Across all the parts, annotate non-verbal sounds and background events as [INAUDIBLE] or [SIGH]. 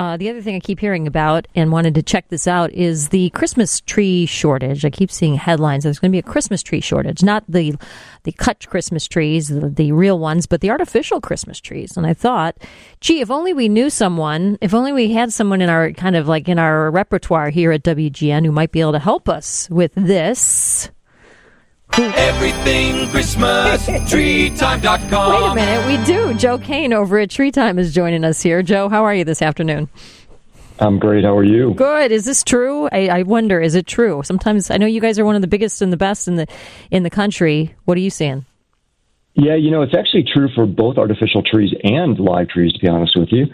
Uh, the other thing I keep hearing about and wanted to check this out is the Christmas tree shortage. I keep seeing headlines. There's going to be a Christmas tree shortage, not the the cut Christmas trees, the, the real ones, but the artificial Christmas trees. And I thought, gee, if only we knew someone, if only we had someone in our kind of like in our repertoire here at WGN who might be able to help us with this. Everything Christmas, [LAUGHS] treetime.com. Wait a minute, we do. Joe Kane over at Tree Time is joining us here. Joe, how are you this afternoon? I'm great. How are you? Good. Is this true? I, I wonder. Is it true? Sometimes I know you guys are one of the biggest and the best in the in the country. What are you seeing? Yeah, you know, it's actually true for both artificial trees and live trees, to be honest with you.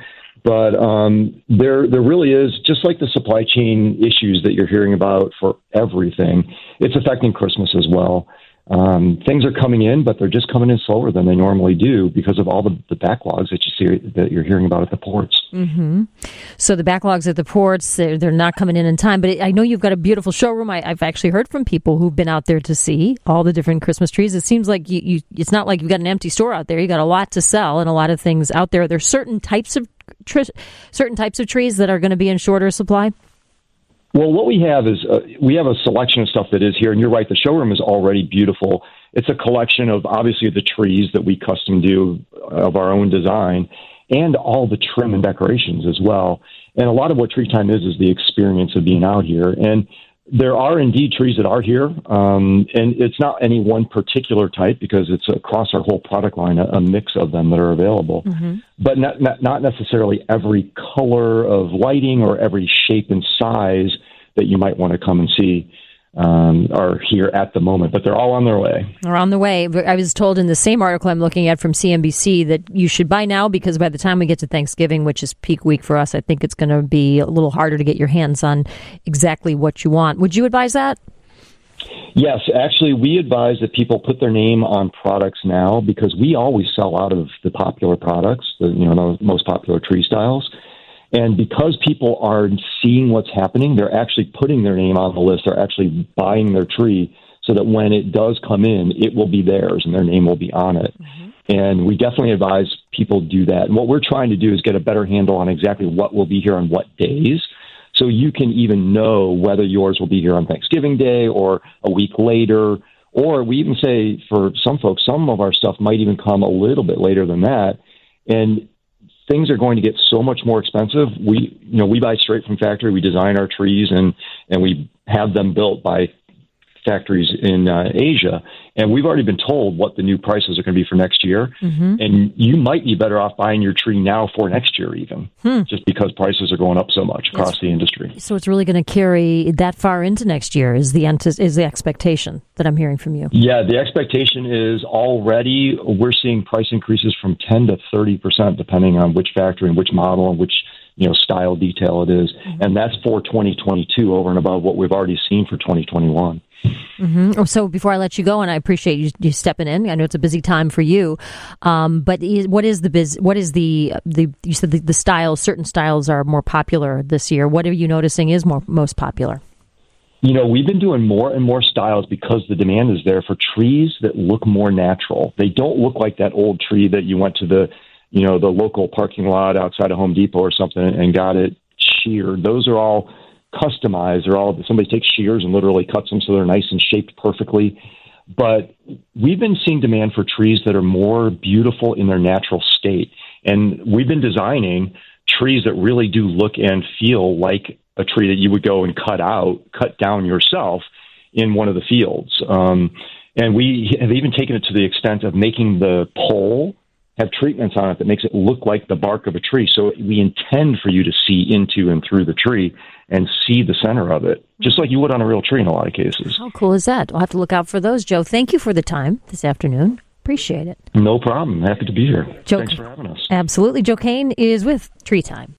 But um, there, there really is just like the supply chain issues that you're hearing about for everything. It's affecting Christmas as well. Um, things are coming in, but they're just coming in slower than they normally do because of all the, the backlogs that you see that you're hearing about at the ports. Mm-hmm. So the backlogs at the ports, they're, they're not coming in in time. But I know you've got a beautiful showroom. I, have actually heard from people who've been out there to see all the different Christmas trees. It seems like you, you, it's not like you've got an empty store out there. You got a lot to sell and a lot of things out there. There's certain types of certain types of trees that are going to be in shorter supply. Well, what we have is uh, we have a selection of stuff that is here, and you're right. The showroom is already beautiful. It's a collection of obviously the trees that we custom do of our own design, and all the trim and decorations as well. And a lot of what Tree Time is is the experience of being out here. And there are indeed trees that are here, um, and it's not any one particular type because it's across our whole product line, a, a mix of them that are available. Mm-hmm. But not, not not necessarily every color of lighting or every shape and size that you might want to come and see um, are here at the moment, but they're all on their way. They're on the way. I was told in the same article I'm looking at from CNBC that you should buy now because by the time we get to Thanksgiving, which is peak week for us, I think it's going to be a little harder to get your hands on exactly what you want. Would you advise that? Yes, actually, we advise that people put their name on products now because we always sell out of the popular products, the you know the most popular tree styles. And because people are seeing what's happening, they're actually putting their name on the list. They're actually buying their tree so that when it does come in, it will be theirs and their name will be on it. Mm-hmm. And we definitely advise people do that. And what we're trying to do is get a better handle on exactly what will be here on what days. So you can even know whether yours will be here on Thanksgiving Day or a week later. Or we even say for some folks, some of our stuff might even come a little bit later than that. And things are going to get so much more expensive. We, you know, we buy straight from factory. We design our trees and and we have them built by factories in uh, Asia, and we've already been told what the new prices are going to be for next year. Mm-hmm. And you might be better off buying your tree now for next year, even hmm. just because prices are going up so much across That's, the industry. So it's really going to carry that far into next year. Is the is the expectation that I'm hearing from you? Yeah, the expectation is already we're seeing price increases from 10 to 30 percent, depending on which factory and which model and which you know style detail it is. Mm-hmm. and that's for 2022 over and above what we've already seen for 2021. Mm-hmm. Oh, so before I let you go, and I appreciate you, you stepping in. I know it's a busy time for you, um, but is, what is the biz? What is the the? You said the, the styles. Certain styles are more popular this year. What are you noticing is more most popular? You know, we've been doing more and more styles because the demand is there for trees that look more natural. They don't look like that old tree that you went to the, you know, the local parking lot outside of Home Depot or something and got it sheared. Those are all customized. They're all somebody takes shears and literally cuts them so they're nice and shaped perfectly. But we've been seeing demand for trees that are more beautiful in their natural state, and we've been designing trees that really do look and feel like a tree that you would go and cut out, cut down yourself in one of the fields. Um, and we have even taken it to the extent of making the pole have treatments on it that makes it look like the bark of a tree. So we intend for you to see into and through the tree and see the center of it, just like you would on a real tree in a lot of cases. How cool is that? I'll have to look out for those, Joe. Thank you for the time this afternoon. Appreciate it. No problem. Happy to be here. Joe, Thanks for having us. Absolutely. Joe Kane is with Tree Time.